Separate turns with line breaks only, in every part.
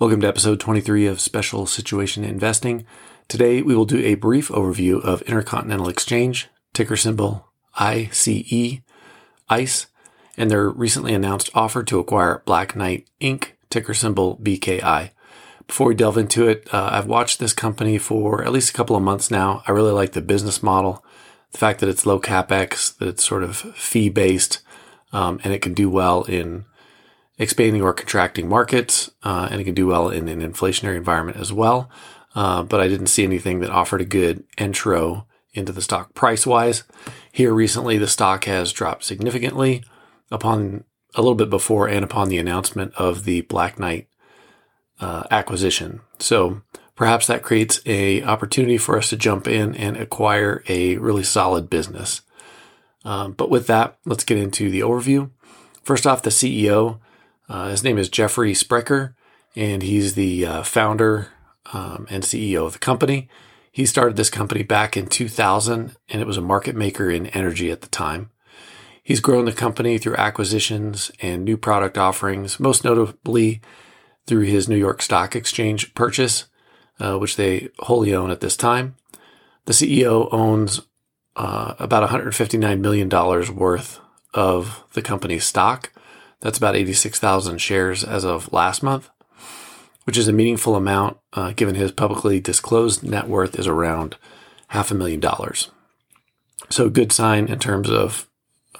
Welcome to episode 23 of Special Situation Investing. Today we will do a brief overview of Intercontinental Exchange, ticker symbol ICE, ICE, and their recently announced offer to acquire Black Knight Inc., ticker symbol BKI. Before we delve into it, uh, I've watched this company for at least a couple of months now. I really like the business model, the fact that it's low capex, that it's sort of fee based, um, and it can do well in expanding or contracting markets, uh, and it can do well in an inflationary environment as well. Uh, but I didn't see anything that offered a good intro into the stock price wise. Here recently, the stock has dropped significantly upon a little bit before and upon the announcement of the Black Knight uh, acquisition. So perhaps that creates a opportunity for us to jump in and acquire a really solid business. Um, but with that, let's get into the overview. First off, the CEO uh, his name is Jeffrey Sprecher, and he's the uh, founder um, and CEO of the company. He started this company back in 2000, and it was a market maker in energy at the time. He's grown the company through acquisitions and new product offerings, most notably through his New York Stock Exchange purchase, uh, which they wholly own at this time. The CEO owns uh, about $159 million worth of the company's stock, that's about 86,000 shares as of last month, which is a meaningful amount uh, given his publicly disclosed net worth is around half a million dollars. So, good sign in terms of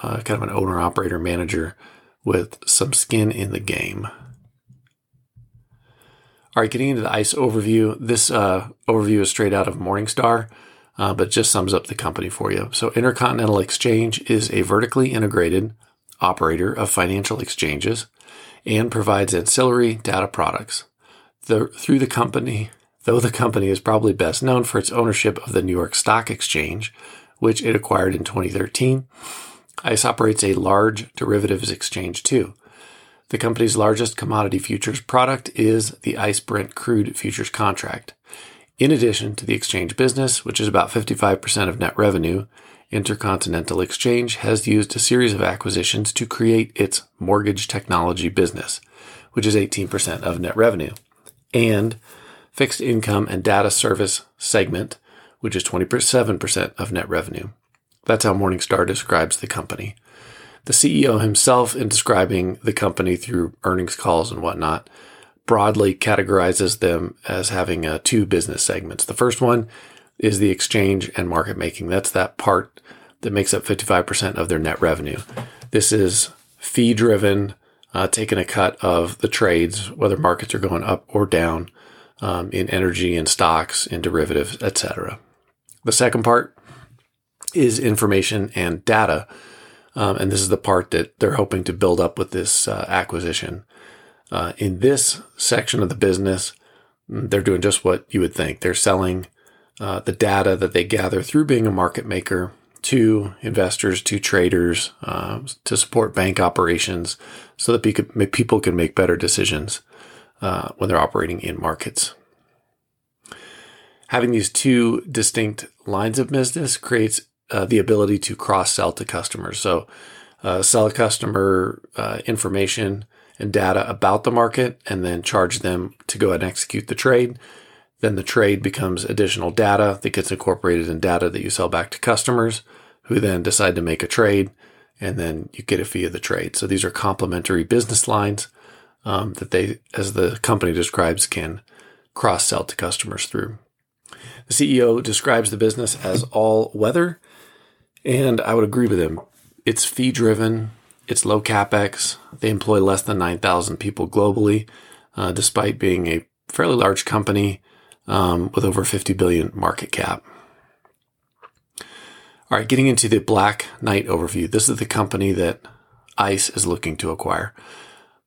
uh, kind of an owner, operator, manager with some skin in the game. All right, getting into the ICE overview. This uh, overview is straight out of Morningstar, uh, but just sums up the company for you. So, Intercontinental Exchange is a vertically integrated operator of financial exchanges and provides ancillary data products. The, through the company, though the company is probably best known for its ownership of the New York Stock Exchange, which it acquired in 2013, ICE operates a large derivatives exchange too. The company's largest commodity futures product is the ICE Brent crude futures contract. In addition to the exchange business, which is about 55% of net revenue, Intercontinental Exchange has used a series of acquisitions to create its mortgage technology business, which is 18% of net revenue, and fixed income and data service segment, which is 27% of net revenue. That's how Morningstar describes the company. The CEO himself, in describing the company through earnings calls and whatnot, broadly categorizes them as having uh, two business segments. The first one is the exchange and market making. That's that part that makes up 55% of their net revenue. This is fee driven, uh, taking a cut of the trades, whether markets are going up or down um, in energy and stocks and derivatives, etc. The second part is information and data. Um, and this is the part that they're hoping to build up with this uh, acquisition. Uh, in this section of the business, they're doing just what you would think. They're selling uh, the data that they gather through being a market maker to investors, to traders, uh, to support bank operations so that people can make better decisions uh, when they're operating in markets. Having these two distinct lines of business creates uh, the ability to cross sell to customers. So, uh, sell a customer uh, information and data about the market and then charge them to go and execute the trade then the trade becomes additional data that gets incorporated in data that you sell back to customers who then decide to make a trade and then you get a fee of the trade. So these are complementary business lines um, that they, as the company describes, can cross sell to customers through. The CEO describes the business as all weather, and I would agree with him. It's fee driven, it's low capex, they employ less than 9,000 people globally, uh, despite being a fairly large company um, with over 50 billion market cap. All right, getting into the Black Knight overview. This is the company that ICE is looking to acquire.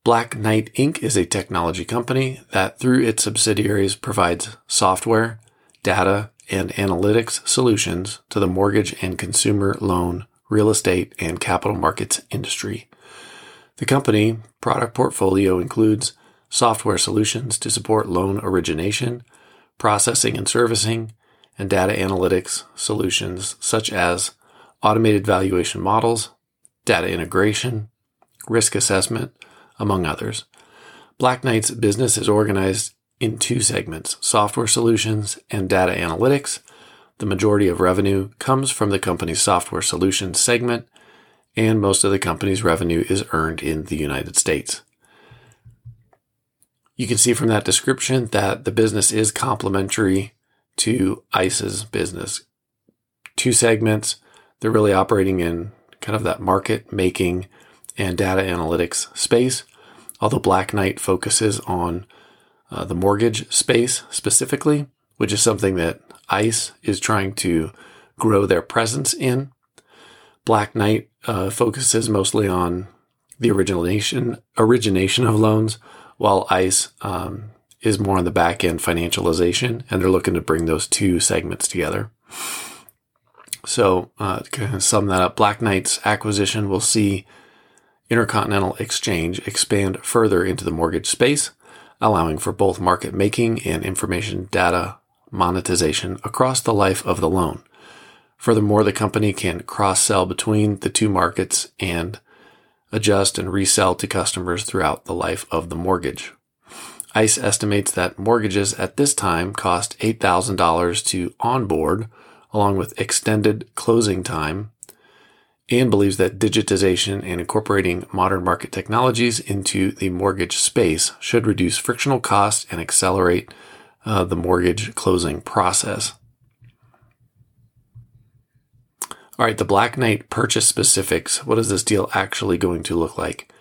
Black Knight Inc. is a technology company that, through its subsidiaries, provides software, data, and analytics solutions to the mortgage and consumer loan, real estate, and capital markets industry. The company product portfolio includes software solutions to support loan origination, processing and servicing, and data analytics solutions such as automated valuation models, data integration, risk assessment, among others. Black Knight's business is organized in two segments software solutions and data analytics. The majority of revenue comes from the company's software solutions segment, and most of the company's revenue is earned in the United States. You can see from that description that the business is complementary to ICE's business. Two segments, they're really operating in kind of that market making and data analytics space, although Black Knight focuses on uh, the mortgage space specifically, which is something that ICE is trying to grow their presence in. Black Knight uh, focuses mostly on the origination origination of loans, while ICE um, is more on the back end financialization, and they're looking to bring those two segments together. So, uh, to kind of sum that up, Black Knight's acquisition will see Intercontinental Exchange expand further into the mortgage space, allowing for both market making and information data monetization across the life of the loan. Furthermore, the company can cross sell between the two markets and adjust and resell to customers throughout the life of the mortgage. ICE estimates that mortgages at this time cost $8,000 to onboard, along with extended closing time, and believes that digitization and incorporating modern market technologies into the mortgage space should reduce frictional costs and accelerate uh, the mortgage closing process. All right, the Black Knight purchase specifics. What is this deal actually going to look like?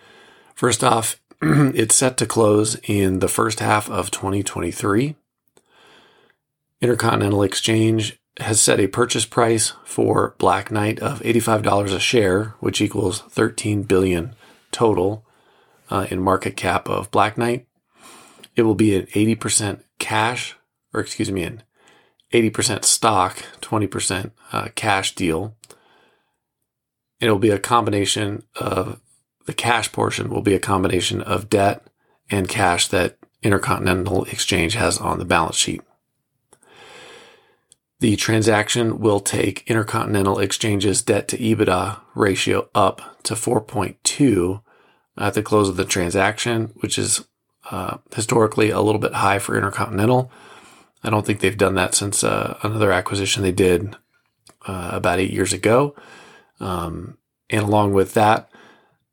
First off, it's set to close in the first half of 2023. Intercontinental Exchange has set a purchase price for Black Knight of $85 a share, which equals 13 billion total uh, in market cap of Black Knight. It will be an 80% cash, or excuse me, an 80% stock, 20% uh, cash deal. And it will be a combination of the cash portion will be a combination of debt and cash that Intercontinental Exchange has on the balance sheet. The transaction will take Intercontinental Exchange's debt to EBITDA ratio up to 4.2 at the close of the transaction, which is uh, historically a little bit high for Intercontinental. I don't think they've done that since uh, another acquisition they did uh, about eight years ago. Um, and along with that,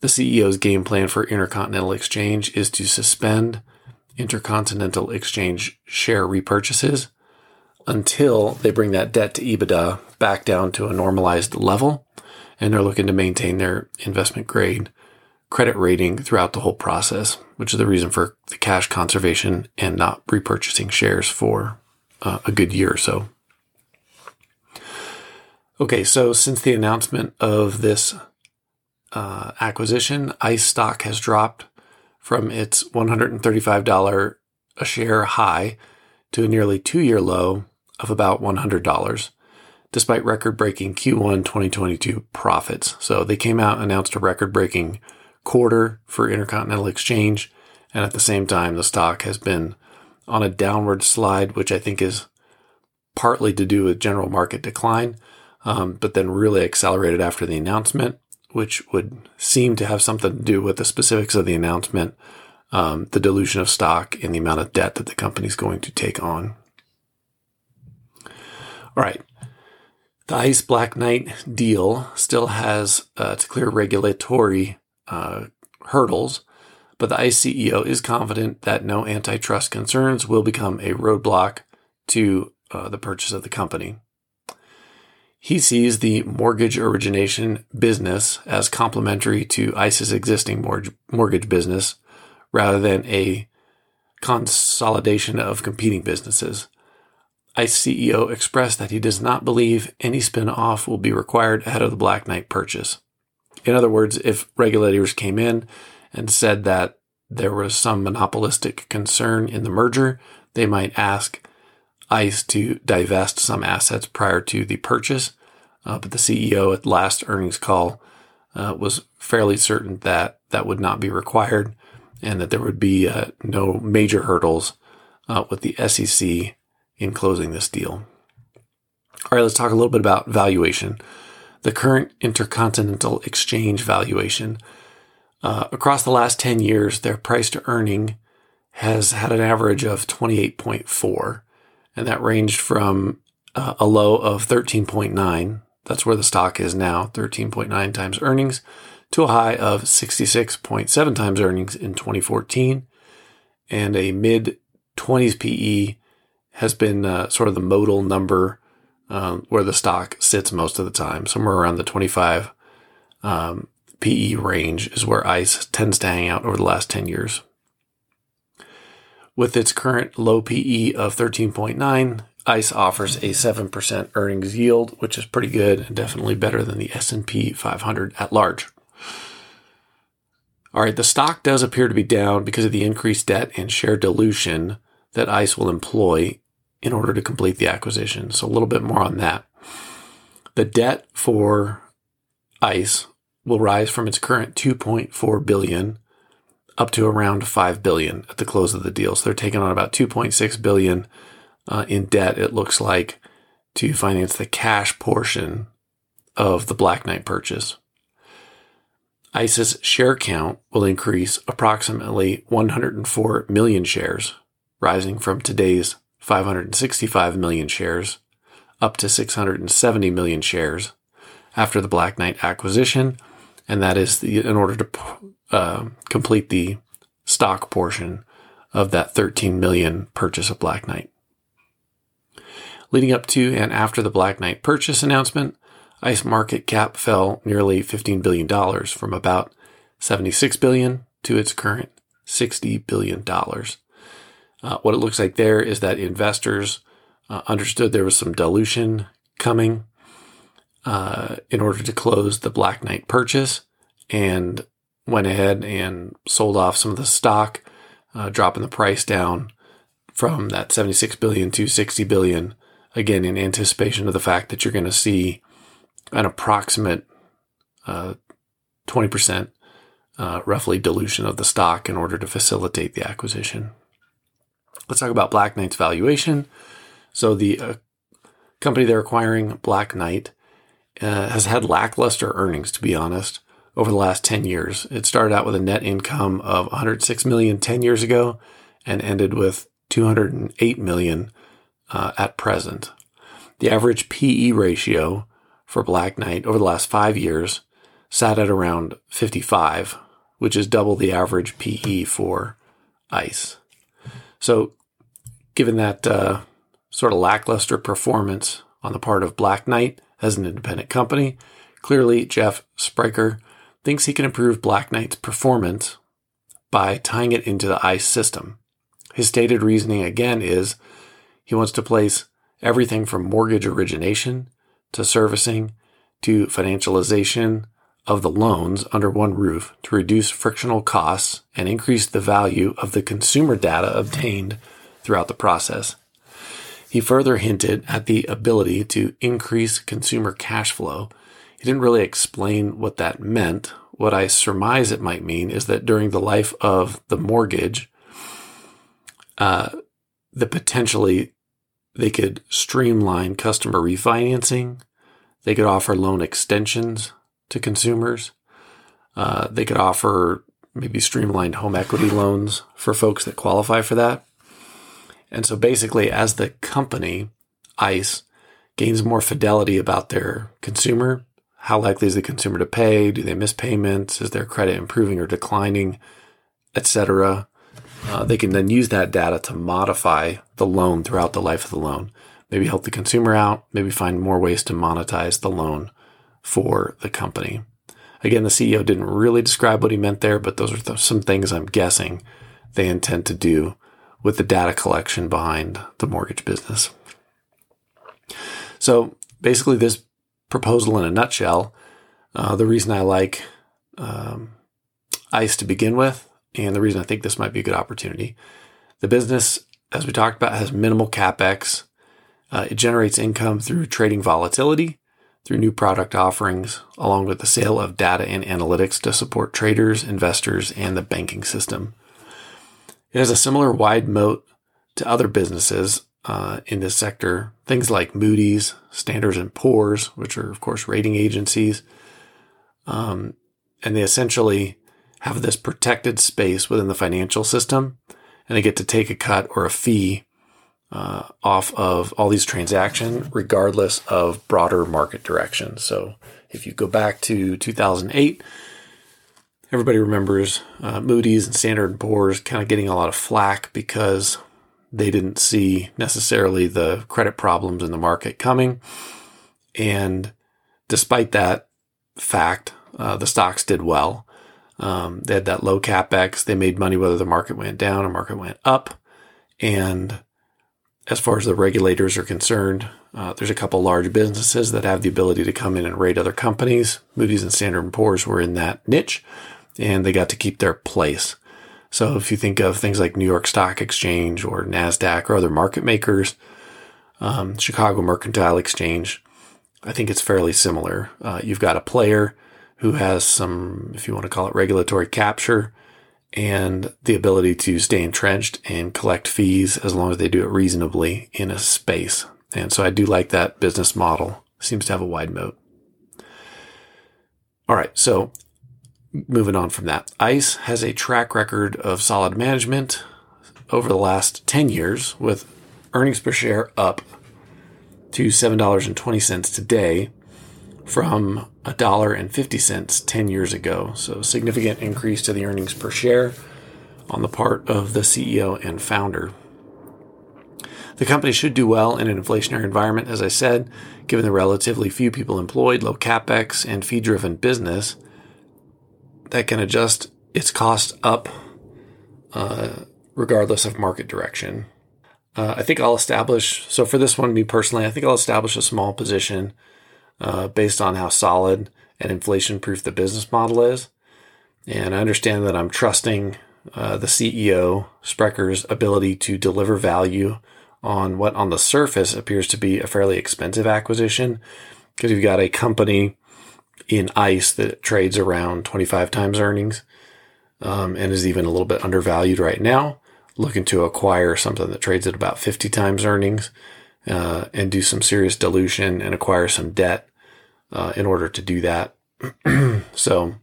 the CEO's game plan for Intercontinental Exchange is to suspend Intercontinental Exchange share repurchases until they bring that debt to EBITDA back down to a normalized level. And they're looking to maintain their investment grade credit rating throughout the whole process, which is the reason for the cash conservation and not repurchasing shares for uh, a good year or so. Okay, so since the announcement of this uh, acquisition, ICE stock has dropped from its $135 a share high to a nearly two year low of about $100, despite record breaking Q1 2022 profits. So they came out, and announced a record breaking quarter for Intercontinental Exchange, and at the same time, the stock has been on a downward slide, which I think is partly to do with general market decline, um, but then really accelerated after the announcement which would seem to have something to do with the specifics of the announcement, um, the dilution of stock, and the amount of debt that the company is going to take on. All right. The ICE Black Knight deal still has uh, to clear regulatory uh, hurdles, but the ICE CEO is confident that no antitrust concerns will become a roadblock to uh, the purchase of the company. He sees the mortgage origination business as complementary to ICE's existing mortgage business rather than a consolidation of competing businesses. ICE CEO expressed that he does not believe any spin off will be required ahead of the Black Knight purchase. In other words, if regulators came in and said that there was some monopolistic concern in the merger, they might ask ICE to divest some assets prior to the purchase. Uh, but the CEO at last earnings call uh, was fairly certain that that would not be required and that there would be uh, no major hurdles uh, with the SEC in closing this deal. All right, let's talk a little bit about valuation. The current intercontinental exchange valuation. Uh, across the last 10 years, their price to earning has had an average of 28.4, and that ranged from uh, a low of 13.9. That's where the stock is now, 13.9 times earnings, to a high of 66.7 times earnings in 2014. And a mid 20s PE has been uh, sort of the modal number um, where the stock sits most of the time, somewhere around the 25 um, PE range is where ICE tends to hang out over the last 10 years. With its current low PE of 13.9, ICE offers a 7% earnings yield, which is pretty good and definitely better than the S&P 500 at large. All right, the stock does appear to be down because of the increased debt and share dilution that ICE will employ in order to complete the acquisition. So a little bit more on that. The debt for ICE will rise from its current 2.4 billion up to around 5 billion at the close of the deal. So they're taking on about 2.6 billion uh, in debt, it looks like, to finance the cash portion of the Black Knight purchase. ICE's share count will increase approximately 104 million shares, rising from today's 565 million shares up to 670 million shares after the Black Knight acquisition, and that is the, in order to uh, complete the stock portion of that 13 million purchase of Black Knight. Leading up to and after the Black Knight purchase announcement, ICE market cap fell nearly $15 billion from about 76 billion to its current 60 billion dollars. Uh, what it looks like there is that investors uh, understood there was some dilution coming uh, in order to close the Black Knight purchase and went ahead and sold off some of the stock, uh, dropping the price down from that 76 billion to 60 billion again in anticipation of the fact that you're going to see an approximate uh, 20% uh, roughly dilution of the stock in order to facilitate the acquisition. Let's talk about Black Knight's valuation. So the uh, company they're acquiring, Black Knight, uh, has had lackluster earnings, to be honest, over the last 10 years. It started out with a net income of 106 million 10 years ago and ended with 208 million uh, at present. The average PE ratio for Black Knight over the last five years sat at around 55, which is double the average PE for ICE. So, given that uh, sort of lackluster performance on the part of Black Knight as an independent company, clearly Jeff Sprecher thinks he can improve Black Knight's performance by tying it into the ICE system. His stated reasoning again is he wants to place everything from mortgage origination to servicing to financialization of the loans under one roof to reduce frictional costs and increase the value of the consumer data obtained throughout the process. He further hinted at the ability to increase consumer cash flow. He didn't really explain what that meant. What I surmise it might mean is that during the life of the mortgage, uh, the potentially they could streamline customer refinancing. They could offer loan extensions to consumers. Uh, they could offer maybe streamlined home equity loans for folks that qualify for that. And so basically, as the company, ICE, gains more fidelity about their consumer, how likely is the consumer to pay? Do they miss payments? Is their credit improving or declining, etc.? Uh, they can then use that data to modify the loan throughout the life of the loan. Maybe help the consumer out, maybe find more ways to monetize the loan for the company. Again, the CEO didn't really describe what he meant there, but those are th- some things I'm guessing they intend to do with the data collection behind the mortgage business. So basically, this proposal in a nutshell, uh, the reason I like um, ICE to begin with and the reason I think this might be a good opportunity. The business, as we talked about, has minimal capex. Uh, it generates income through trading volatility, through new product offerings, along with the sale of data and analytics to support traders, investors, and the banking system. It has a similar wide moat to other businesses uh, in this sector, things like Moody's, Standards and Poor's, which are of course rating agencies, um, and they essentially have this protected space within the financial system. and they get to take a cut or a fee uh, off of all these transactions, regardless of broader market direction. So if you go back to 2008, everybody remembers uh, Moody's and Standard & Poor's kind of getting a lot of flack because they didn't see necessarily the credit problems in the market coming. And despite that fact, uh, the stocks did well. Um, they had that low capex. They made money whether the market went down or market went up. And as far as the regulators are concerned, uh, there's a couple large businesses that have the ability to come in and rate other companies. Moody's and Standard & Poor's were in that niche, and they got to keep their place. So if you think of things like New York Stock Exchange or NASDAQ or other market makers, um, Chicago Mercantile Exchange, I think it's fairly similar. Uh, you've got a player who has some, if you want to call it regulatory capture, and the ability to stay entrenched and collect fees as long as they do it reasonably in a space. And so I do like that business model. Seems to have a wide moat. All right. So moving on from that, ICE has a track record of solid management over the last 10 years with earnings per share up to $7.20 today from $1.50 10 years ago. So, significant increase to the earnings per share on the part of the CEO and founder. The company should do well in an inflationary environment, as I said, given the relatively few people employed, low capex, and fee driven business that can adjust its cost up uh, regardless of market direction. Uh, I think I'll establish, so for this one, me personally, I think I'll establish a small position uh, based on how solid and inflation proof the business model is. And I understand that I'm trusting uh, the CEO, Sprecher's ability to deliver value on what on the surface appears to be a fairly expensive acquisition. Because you've got a company in ICE that trades around 25 times earnings um, and is even a little bit undervalued right now, looking to acquire something that trades at about 50 times earnings uh, and do some serious dilution and acquire some debt uh, in order to do that. so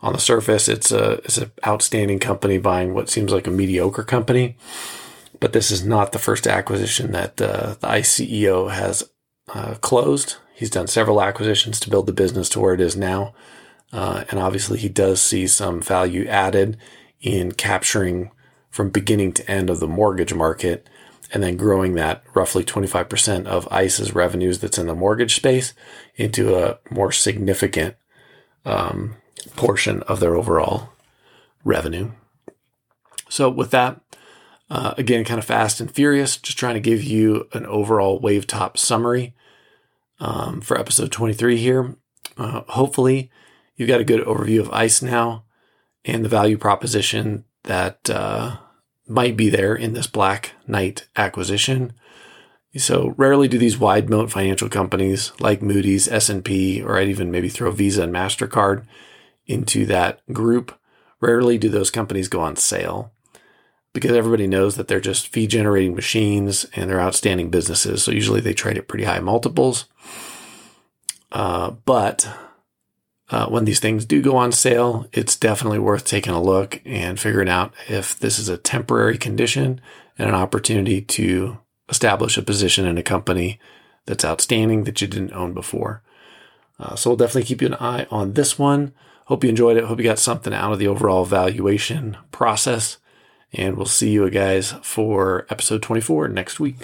on the surface, it's a it's an outstanding company buying what seems like a mediocre company. But this is not the first acquisition that uh, the ICE CEO has uh, closed. He's done several acquisitions to build the business to where it is now. Uh, and obviously, he does see some value added in capturing from beginning to end of the mortgage market and then growing that roughly 25% of ICE's revenues that's in the mortgage space into a more significant um, portion of their overall revenue. So, with that, uh, again, kind of fast and furious, just trying to give you an overall wave top summary um, for episode 23 here. Uh, hopefully, you've got a good overview of ICE now and the value proposition that uh, might be there in this Black Knight acquisition. So rarely do these wide moat financial companies like Moody's, S&P, or I'd even maybe throw Visa and MasterCard into that group. Rarely do those companies go on sale because everybody knows that they're just fee generating machines and they're outstanding businesses. So usually they trade at pretty high multiples. Uh, but uh, when these things do go on sale, it's definitely worth taking a look and figuring out if this is a temporary condition and an opportunity to establish a position in a company that's outstanding that you didn't own before. Uh, so we'll definitely keep you an eye on this one. Hope you enjoyed it. Hope you got something out of the overall valuation process. And we'll see you guys for episode 24 next week.